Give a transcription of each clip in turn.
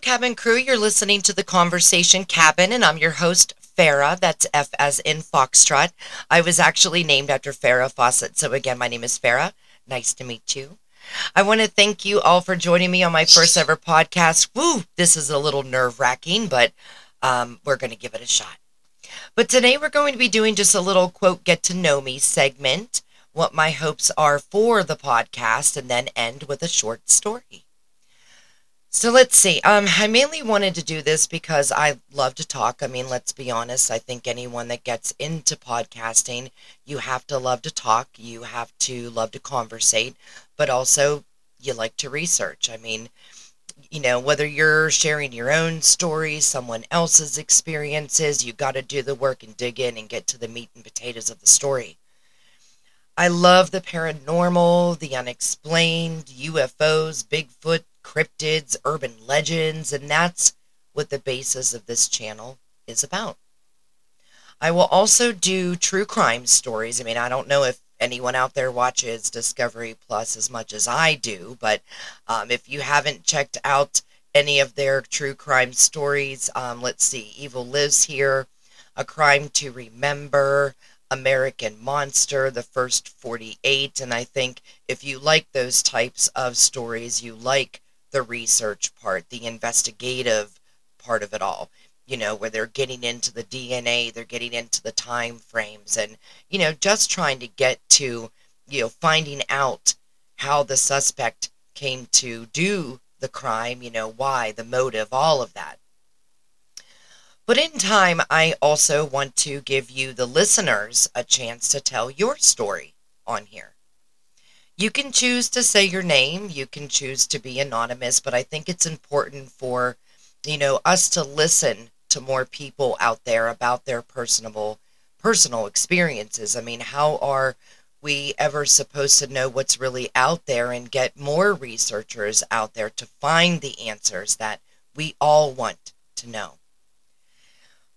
Cabin crew. You're listening to the Conversation Cabin, and I'm your host, Farrah. That's F as in Foxtrot. I was actually named after Farrah Fawcett. So, again, my name is Farrah. Nice to meet you. I want to thank you all for joining me on my first ever podcast. Woo! This is a little nerve wracking, but um, we're going to give it a shot. But today we're going to be doing just a little quote, get to know me segment, what my hopes are for the podcast, and then end with a short story. So let's see. Um, I mainly wanted to do this because I love to talk. I mean, let's be honest. I think anyone that gets into podcasting, you have to love to talk. You have to love to conversate, but also you like to research. I mean, you know, whether you're sharing your own stories, someone else's experiences, you got to do the work and dig in and get to the meat and potatoes of the story. I love the paranormal, the unexplained, UFOs, Bigfoot, cryptids, urban legends, and that's what the basis of this channel is about. I will also do true crime stories. I mean, I don't know if anyone out there watches Discovery Plus as much as I do, but um, if you haven't checked out any of their true crime stories, um, let's see Evil Lives Here, A Crime to Remember, American Monster, The First 48. And I think if you like those types of stories, you like the research part, the investigative part of it all. You know, where they're getting into the DNA, they're getting into the time frames, and you know, just trying to get to you know finding out how the suspect came to do the crime. You know, why, the motive, all of that. But in time, I also want to give you, the listeners, a chance to tell your story on here. You can choose to say your name, you can choose to be anonymous, but I think it's important for, you know, us to listen to more people out there about their personal personal experiences. I mean, how are we ever supposed to know what's really out there and get more researchers out there to find the answers that we all want to know?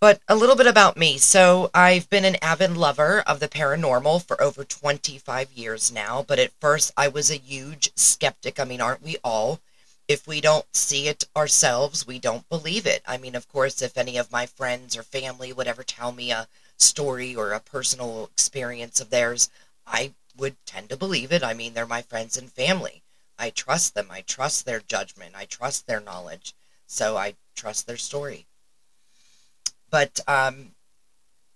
But a little bit about me. So, I've been an avid lover of the paranormal for over 25 years now. But at first, I was a huge skeptic. I mean, aren't we all? If we don't see it ourselves, we don't believe it. I mean, of course, if any of my friends or family would ever tell me a story or a personal experience of theirs, I would tend to believe it. I mean, they're my friends and family. I trust them. I trust their judgment. I trust their knowledge. So I trust their story. But, um,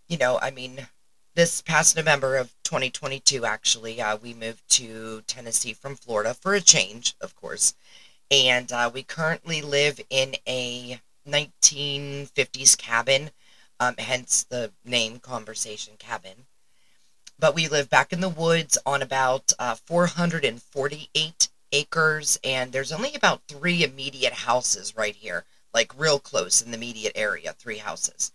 you know, I mean, this past November of 2022, actually, uh, we moved to Tennessee from Florida for a change, of course. And uh, we currently live in a 1950s cabin, um, hence the name Conversation Cabin. But we live back in the woods on about uh, 448 acres, and there's only about three immediate houses right here like real close in the immediate area, three houses.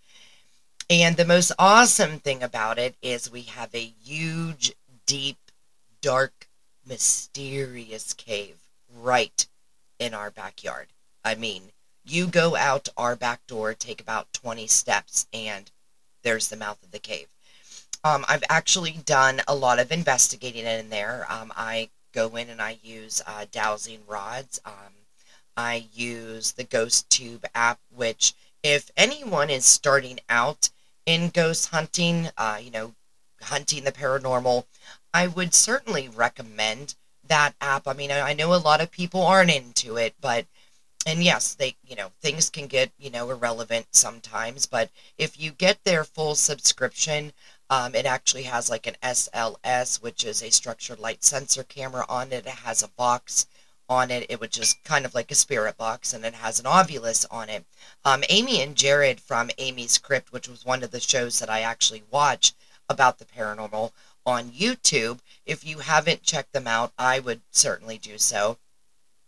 And the most awesome thing about it is we have a huge, deep, dark, mysterious cave right in our backyard. I mean, you go out our back door, take about 20 steps, and there's the mouth of the cave. Um, I've actually done a lot of investigating in there. Um, I go in and I use uh, dowsing rods. Um, I use the Ghost Tube app, which, if anyone is starting out in ghost hunting, uh, you know, hunting the paranormal, I would certainly recommend that app. I mean, I know a lot of people aren't into it, but and yes, they, you know, things can get, you know, irrelevant sometimes, but if you get their full subscription, um, it actually has like an SLS, which is a structured light sensor camera on it. It has a box on it. It would just kind of like a spirit box, and it has an Ovilus on it. Um, Amy and Jared from Amy's Crypt, which was one of the shows that I actually watch about the paranormal on YouTube. If you haven't checked them out, I would certainly do so.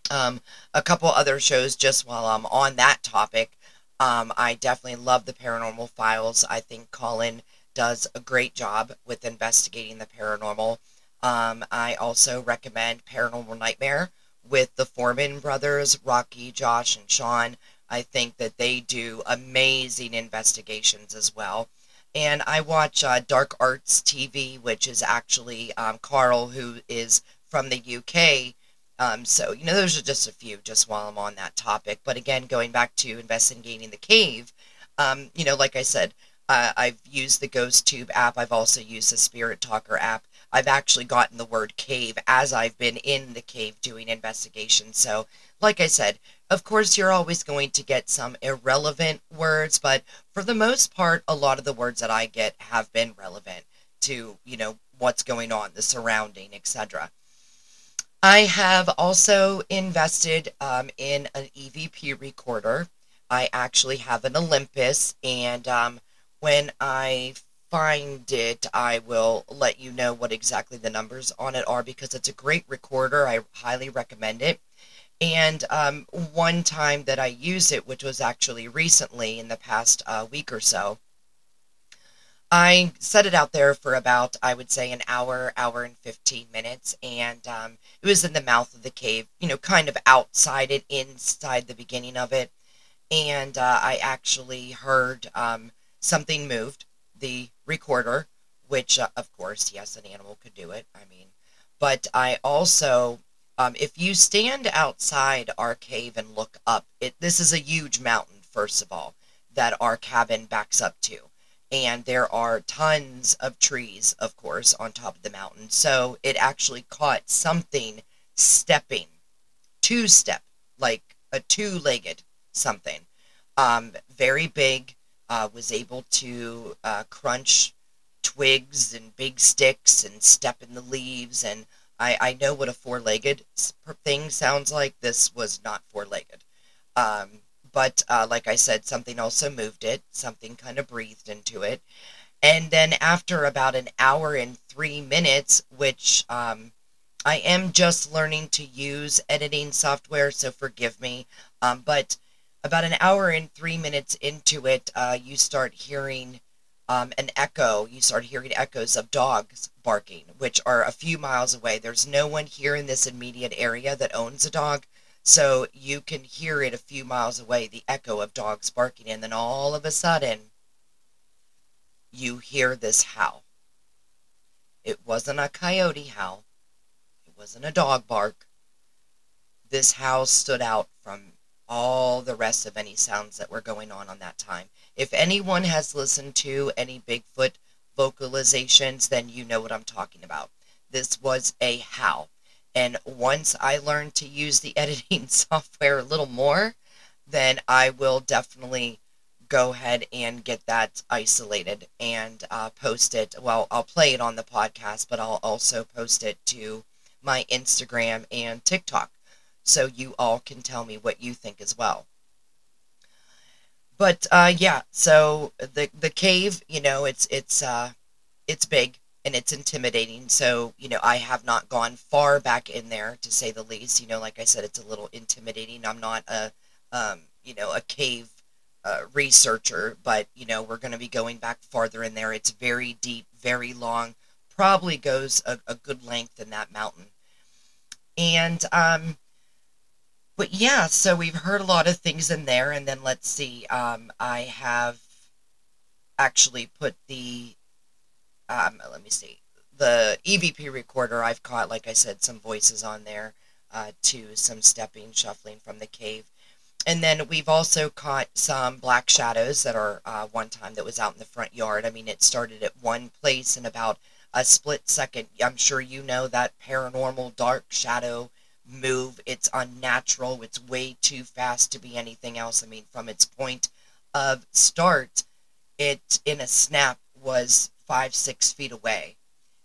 Um, a couple other shows just while I'm on that topic. Um, I definitely love the paranormal files. I think Colin does a great job with investigating the paranormal. Um, I also recommend Paranormal Nightmare with the Foreman brothers, Rocky, Josh, and Sean. I think that they do amazing investigations as well. And I watch uh, Dark Arts TV, which is actually um, Carl, who is from the UK. Um, so, you know, those are just a few just while I'm on that topic. But again, going back to investigating the cave, um, you know, like I said, uh, I've used the Ghost Tube app. I've also used the Spirit Talker app. I've actually gotten the word cave as I've been in the cave doing investigations. So, like I said, of course, you're always going to get some irrelevant words, but for the most part, a lot of the words that I get have been relevant to, you know, what's going on, the surrounding, etc. I have also invested um, in an EVP recorder. I actually have an Olympus, and um, when I find it, I will let you know what exactly the numbers on it are because it's a great recorder. I highly recommend it. And um, one time that I used it, which was actually recently in the past uh, week or so, I set it out there for about, I would say, an hour, hour and 15 minutes. And um, it was in the mouth of the cave, you know, kind of outside it, inside the beginning of it. And uh, I actually heard um, something moved, the recorder, which, uh, of course, yes, an animal could do it. I mean, but I also um, if you stand outside our cave and look up, it this is a huge mountain, first of all, that our cabin backs up to. And there are tons of trees, of course, on top of the mountain. So it actually caught something stepping, two step, like a two legged something. Um, very big, uh, was able to uh, crunch twigs and big sticks and step in the leaves and I, I know what a four legged thing sounds like. This was not four legged. Um, but uh, like I said, something also moved it, something kind of breathed into it. And then after about an hour and three minutes, which um, I am just learning to use editing software, so forgive me. Um, but about an hour and three minutes into it, uh, you start hearing um, an echo. You start hearing echoes of dogs barking, which are a few miles away. There's no one here in this immediate area that owns a dog, so you can hear it a few miles away, the echo of dogs barking, and then all of a sudden, you hear this howl. It wasn't a coyote howl, it wasn't a dog bark. This howl stood out from all the rest of any sounds that were going on on that time. If anyone has listened to any Bigfoot vocalizations, then you know what I'm talking about. This was a howl. And once I learn to use the editing software a little more, then I will definitely go ahead and get that isolated and uh, post it. Well, I'll play it on the podcast, but I'll also post it to my Instagram and TikTok so you all can tell me what you think as well. But uh, yeah, so the the cave, you know, it's it's uh, it's big and it's intimidating. So you know, I have not gone far back in there to say the least. You know, like I said, it's a little intimidating. I'm not a um, you know a cave uh, researcher, but you know, we're going to be going back farther in there. It's very deep, very long. Probably goes a, a good length in that mountain. And um, but yeah, so we've heard a lot of things in there, and then let's see. Um, I have actually put the um, let me see the EVP recorder. I've caught, like I said, some voices on there uh, to some stepping, shuffling from the cave. And then we've also caught some black shadows that are uh, one time that was out in the front yard. I mean, it started at one place in about a split second. I'm sure you know that paranormal dark shadow move. It's unnatural. It's way too fast to be anything else. I mean, from its point of start, it in a snap was five, six feet away.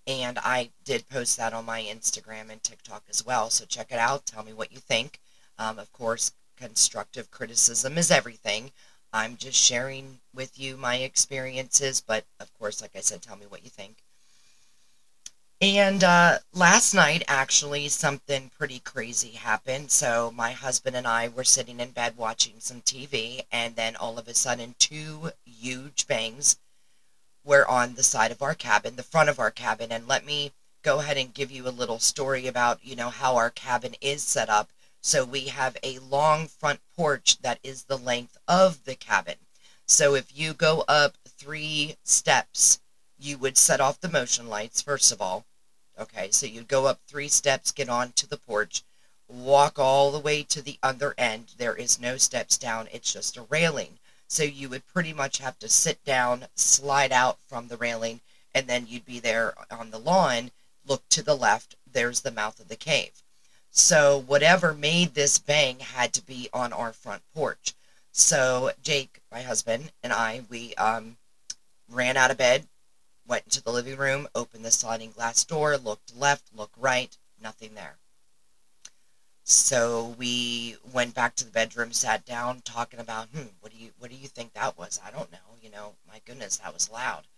And I did post that on my Instagram and TikTok as well. So check it out. Tell me what you think. Um, of course, constructive criticism is everything. I'm just sharing with you my experiences, but of course, like I said, tell me what you think. And uh, last night, actually, something pretty crazy happened. So, my husband and I were sitting in bed watching some TV, and then all of a sudden, two huge bangs were on the side of our cabin, the front of our cabin. And let me go ahead and give you a little story about, you know, how our cabin is set up. So, we have a long front porch that is the length of the cabin. So, if you go up three steps, you would set off the motion lights, first of all. Okay, so you'd go up three steps, get onto the porch. walk all the way to the other end. There is no steps down, it's just a railing. So you would pretty much have to sit down, slide out from the railing, and then you'd be there on the lawn. Look to the left, there's the mouth of the cave. So whatever made this bang had to be on our front porch. So Jake, my husband, and I, we um, ran out of bed, went into the living room, opened the sliding glass door, looked left, looked right, nothing there. So we went back to the bedroom, sat down, talking about, hmm, what do you what do you think that was? I don't know. You know, my goodness, that was loud.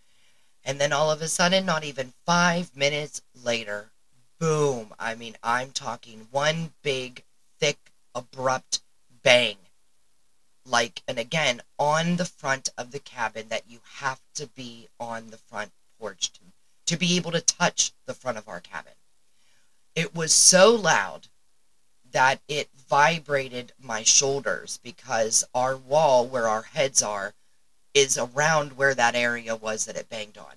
And then all of a sudden, not even five minutes later, boom. I mean, I'm talking one big, thick, abrupt bang. Like, and again, on the front of the cabin that you have to be on the front porch to, to be able to touch the front of our cabin. It was so loud that it vibrated my shoulders because our wall where our heads are is around where that area was that it banged on.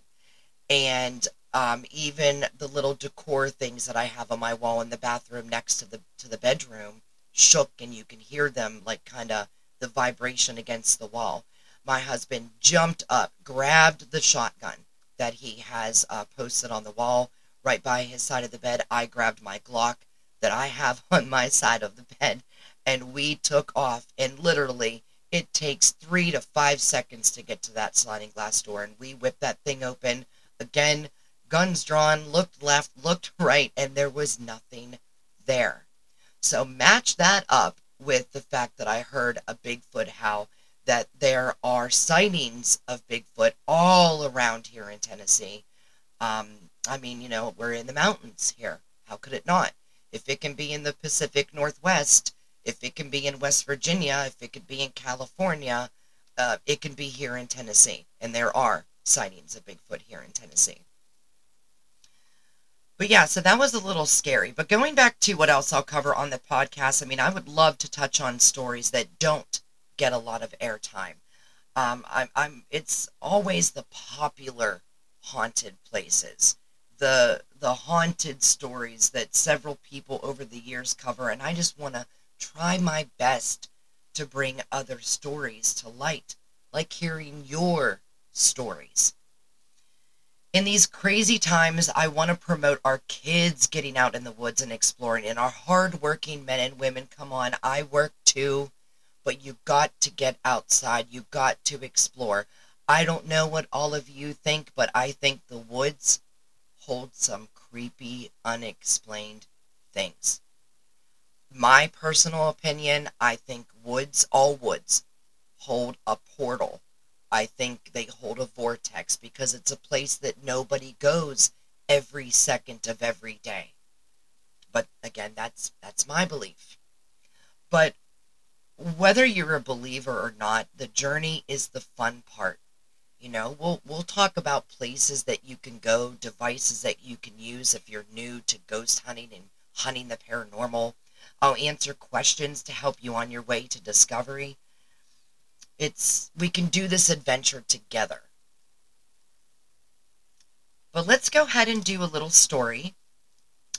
And um, even the little decor things that I have on my wall in the bathroom next to the to the bedroom shook and you can hear them like kind of the vibration against the wall. My husband jumped up, grabbed the shotgun that he has uh, posted on the wall right by his side of the bed. I grabbed my Glock that I have on my side of the bed, and we took off. And literally, it takes three to five seconds to get to that sliding glass door, and we whipped that thing open. Again, guns drawn, looked left, looked right, and there was nothing there. So match that up with the fact that I heard a Bigfoot howl that there are sightings of Bigfoot all around here in Tennessee. Um, I mean, you know, we're in the mountains here. How could it not? if it can be in the Pacific Northwest, if it can be in West Virginia, if it could be in California, uh, it can be here in Tennessee. And there are sightings of Bigfoot here in Tennessee. But yeah, so that was a little scary. But going back to what else I'll cover on the podcast, I mean, I would love to touch on stories that don't get a lot of airtime. Um, I'm, I'm, it's always the popular haunted places the the haunted stories that several people over the years cover and I just want to try my best to bring other stories to light like hearing your stories. In these crazy times, I want to promote our kids getting out in the woods and exploring, and our hardworking men and women. Come on, I work too, but you got to get outside. You got to explore. I don't know what all of you think, but I think the woods hold some creepy, unexplained things. My personal opinion, I think woods, all woods, hold a portal. I think they hold a vortex because it's a place that nobody goes every second of every day. But again, that's that's my belief. But whether you're a believer or not, the journey is the fun part. You know, we'll we'll talk about places that you can go, devices that you can use if you're new to ghost hunting and hunting the paranormal. I'll answer questions to help you on your way to discovery. It's we can do this adventure together. But let's go ahead and do a little story.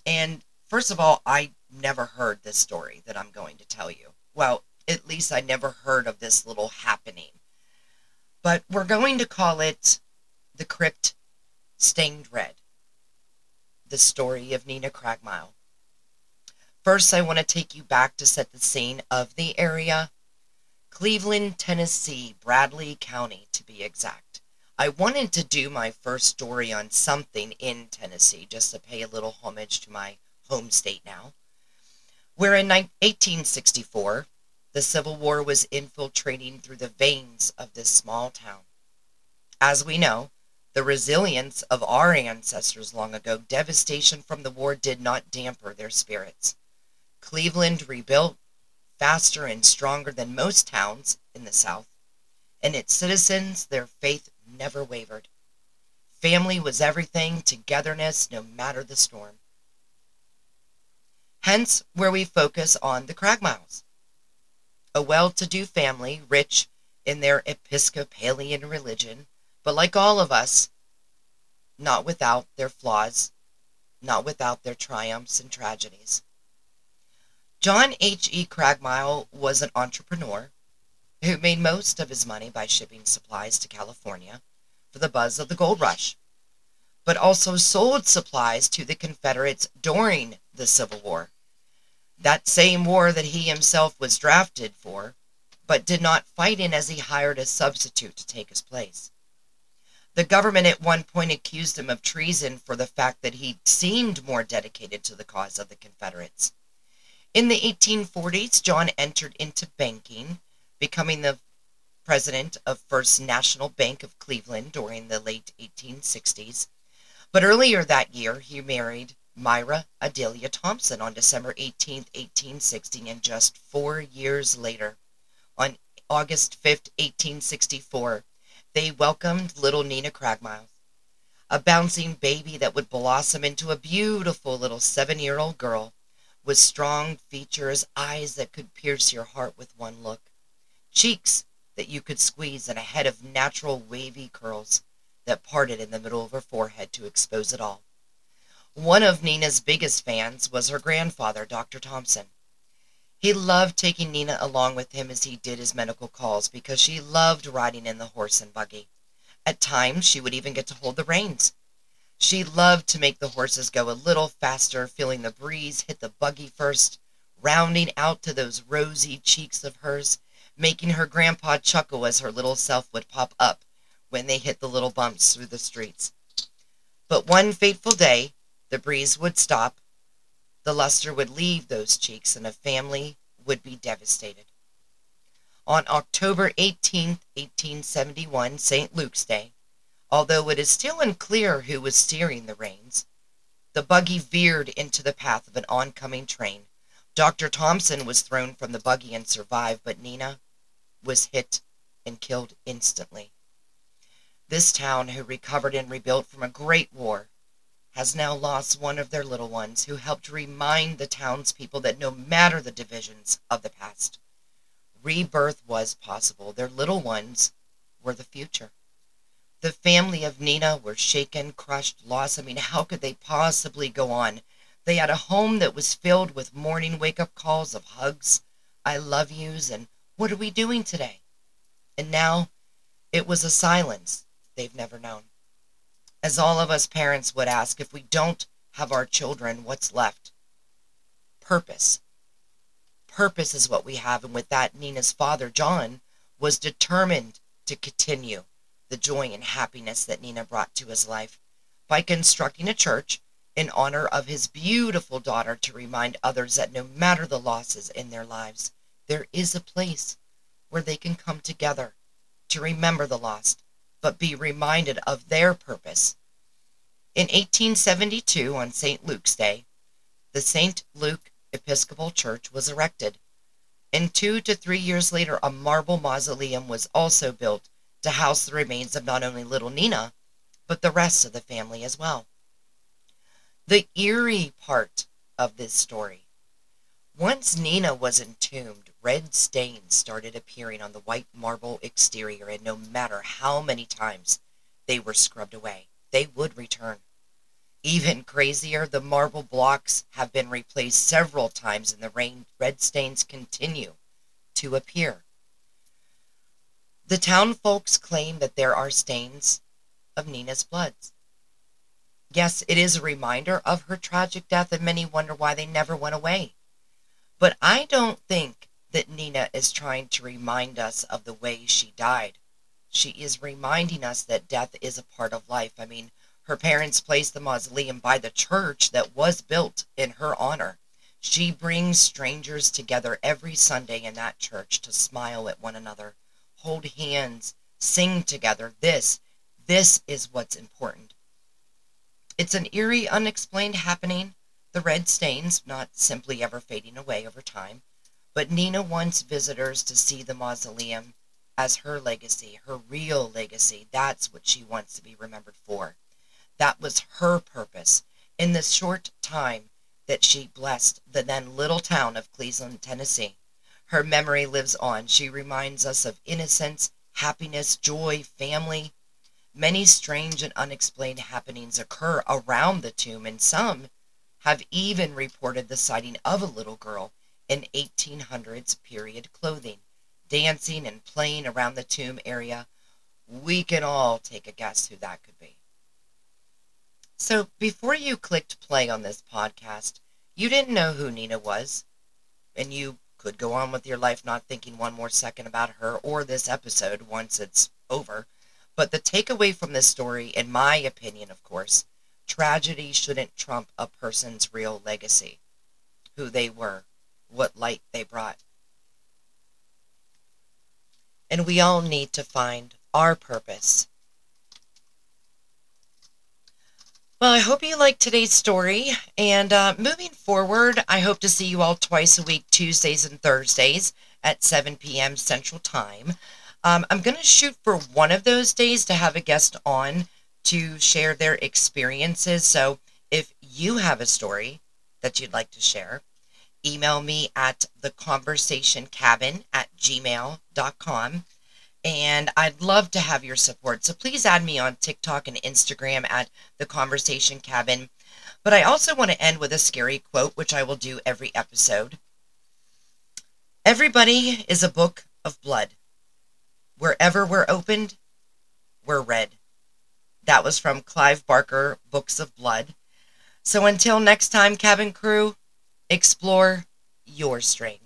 And first of all, I never heard this story that I'm going to tell you. Well, at least I never heard of this little happening but we're going to call it The Crypt Stained Red The Story of Nina Craigmile. First, I want to take you back to set the scene of the area Cleveland, Tennessee, Bradley County to be exact. I wanted to do my first story on something in Tennessee just to pay a little homage to my home state now. Where in 1864, the Civil War was infiltrating through the veins of this small town. As we know, the resilience of our ancestors long ago, devastation from the war did not damper their spirits. Cleveland rebuilt faster and stronger than most towns in the South, and its citizens, their faith never wavered. Family was everything, togetherness no matter the storm. Hence, where we focus on the Craigmiles a well to do family, rich in their Episcopalian religion, but like all of us, not without their flaws, not without their triumphs and tragedies. John H. E. Cragmile was an entrepreneur who made most of his money by shipping supplies to California for the buzz of the gold rush, but also sold supplies to the Confederates during the Civil War. That same war that he himself was drafted for, but did not fight in as he hired a substitute to take his place. The government at one point accused him of treason for the fact that he seemed more dedicated to the cause of the Confederates. In the 1840s, John entered into banking, becoming the president of First National Bank of Cleveland during the late 1860s. But earlier that year, he married Myra Adelia Thompson on December 18, 1860, and just four years later, on August 5, 1864, they welcomed little Nina Cragmile, a bouncing baby that would blossom into a beautiful little seven year old girl with strong features, eyes that could pierce your heart with one look, cheeks that you could squeeze, and a head of natural wavy curls that parted in the middle of her forehead to expose it all. One of Nina's biggest fans was her grandfather, Dr. Thompson. He loved taking Nina along with him as he did his medical calls because she loved riding in the horse and buggy. At times, she would even get to hold the reins. She loved to make the horses go a little faster, feeling the breeze hit the buggy first, rounding out to those rosy cheeks of hers, making her grandpa chuckle as her little self would pop up when they hit the little bumps through the streets. But one fateful day, the breeze would stop, the luster would leave those cheeks and a family would be devastated. On October 18, 1871, St. Luke's Day, although it is still unclear who was steering the reins, the buggy veered into the path of an oncoming train. Dr. Thompson was thrown from the buggy and survived, but Nina was hit and killed instantly. This town, who recovered and rebuilt from a great war, has now lost one of their little ones who helped remind the townspeople that no matter the divisions of the past, rebirth was possible. Their little ones were the future. The family of Nina were shaken, crushed, lost. I mean, how could they possibly go on? They had a home that was filled with morning wake up calls of hugs, I love yous, and what are we doing today? And now it was a silence they've never known as all of us parents would ask, if we don't have our children, what's left? Purpose. Purpose is what we have. And with that, Nina's father, John, was determined to continue the joy and happiness that Nina brought to his life by constructing a church in honor of his beautiful daughter to remind others that no matter the losses in their lives, there is a place where they can come together to remember the lost but be reminded of their purpose. In 1872, on St. Luke's Day, the St. Luke Episcopal Church was erected. And two to three years later, a marble mausoleum was also built to house the remains of not only little Nina, but the rest of the family as well. The eerie part of this story. Once Nina was entombed, red stains started appearing on the white marble exterior, and no matter how many times they were scrubbed away, they would return. Even crazier, the marble blocks have been replaced several times, and the rain, red stains continue to appear. The town folks claim that there are stains of Nina's blood. Yes, it is a reminder of her tragic death, and many wonder why they never went away. But I don't think that Nina is trying to remind us of the way she died. She is reminding us that death is a part of life. I mean, her parents placed the mausoleum by the church that was built in her honor. She brings strangers together every Sunday in that church to smile at one another, hold hands, sing together. This, this is what's important. It's an eerie, unexplained happening, the red stains not simply ever fading away over time, but Nina wants visitors to see the mausoleum as her legacy, her real legacy. That's what she wants to be remembered for. That was her purpose in the short time that she blessed the then little town of Cleveland, Tennessee. Her memory lives on. She reminds us of innocence, happiness, joy, family. Many strange and unexplained happenings occur around the tomb, and some have even reported the sighting of a little girl in 1800s period clothing, dancing and playing around the tomb area. We can all take a guess who that could be. So, before you clicked play on this podcast, you didn't know who Nina was, and you could go on with your life not thinking one more second about her or this episode once it's over. But the takeaway from this story, in my opinion, of course, tragedy shouldn't trump a person's real legacy, who they were, what light they brought. And we all need to find our purpose Well, I hope you liked today's story. And uh, moving forward, I hope to see you all twice a week, Tuesdays and Thursdays at 7 p.m. Central Time. Um, I'm going to shoot for one of those days to have a guest on to share their experiences. So if you have a story that you'd like to share, email me at theconversationcabin at gmail.com and I'd love to have your support. So please add me on TikTok and Instagram at The Conversation Cabin. But I also want to end with a scary quote, which I will do every episode. Everybody is a book of blood. Wherever we're opened, we're read. That was from Clive Barker, Books of Blood. So until next time, cabin crew, explore your strength.